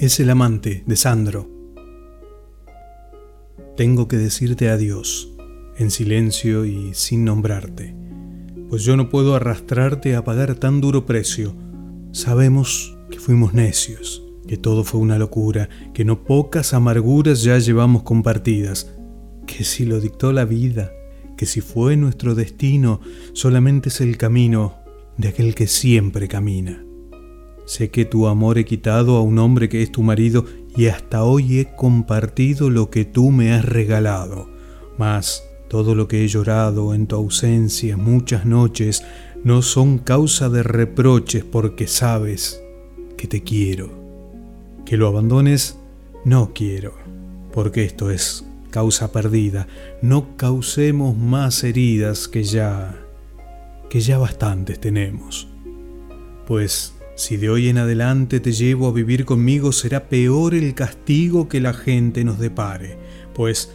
Es el amante de Sandro. Tengo que decirte adiós, en silencio y sin nombrarte, pues yo no puedo arrastrarte a pagar tan duro precio. Sabemos que fuimos necios, que todo fue una locura, que no pocas amarguras ya llevamos compartidas, que si lo dictó la vida, que si fue nuestro destino, solamente es el camino de aquel que siempre camina. Sé que tu amor he quitado a un hombre que es tu marido y hasta hoy he compartido lo que tú me has regalado. Mas todo lo que he llorado en tu ausencia muchas noches no son causa de reproches porque sabes que te quiero. Que lo abandones, no quiero, porque esto es causa perdida. No causemos más heridas que ya, que ya bastantes tenemos. Pues si de hoy en adelante te llevo a vivir conmigo, será peor el castigo que la gente nos depare, pues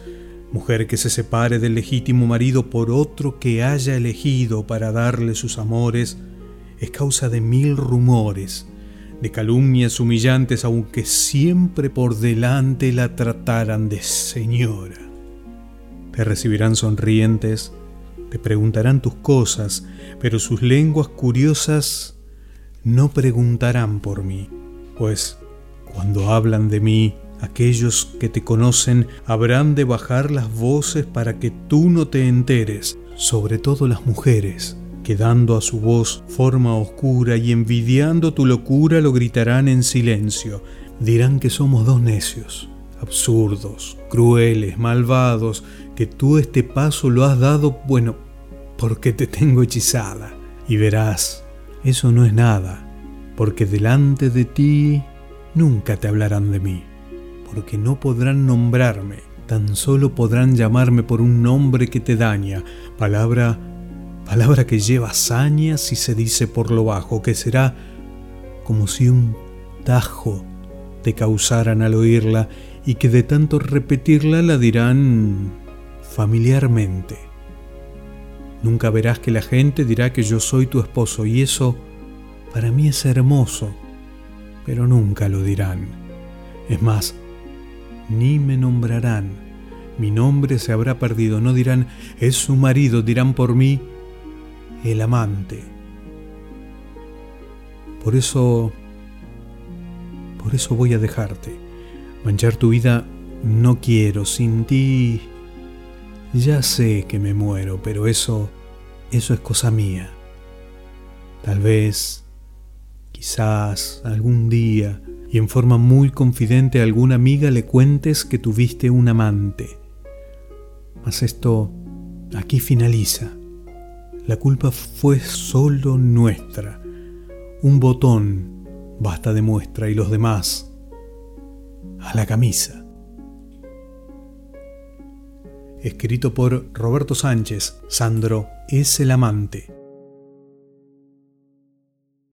mujer que se separe del legítimo marido por otro que haya elegido para darle sus amores, es causa de mil rumores, de calumnias humillantes, aunque siempre por delante la trataran de señora. Te recibirán sonrientes, te preguntarán tus cosas, pero sus lenguas curiosas no preguntarán por mí, pues cuando hablan de mí, aquellos que te conocen habrán de bajar las voces para que tú no te enteres, sobre todo las mujeres, que dando a su voz forma oscura y envidiando tu locura lo gritarán en silencio, dirán que somos dos necios, absurdos, crueles, malvados, que tú este paso lo has dado, bueno, porque te tengo hechizada, y verás eso no es nada, porque delante de ti nunca te hablarán de mí, porque no podrán nombrarme, tan solo podrán llamarme por un nombre que te daña, palabra, palabra que lleva saña si se dice por lo bajo, que será como si un tajo te causaran al oírla y que de tanto repetirla la dirán familiarmente. Nunca verás que la gente dirá que yo soy tu esposo y eso para mí es hermoso, pero nunca lo dirán. Es más, ni me nombrarán. Mi nombre se habrá perdido. No dirán, es su marido, dirán por mí, el amante. Por eso, por eso voy a dejarte. Manchar tu vida no quiero. Sin ti ya sé que me muero, pero eso, eso es cosa mía. Tal vez, quizás, algún día, y en forma muy confidente a alguna amiga le cuentes que tuviste un amante. Mas esto aquí finaliza. La culpa fue solo nuestra. Un botón basta de muestra y los demás a la camisa escrito por Roberto Sánchez, Sandro es el amante.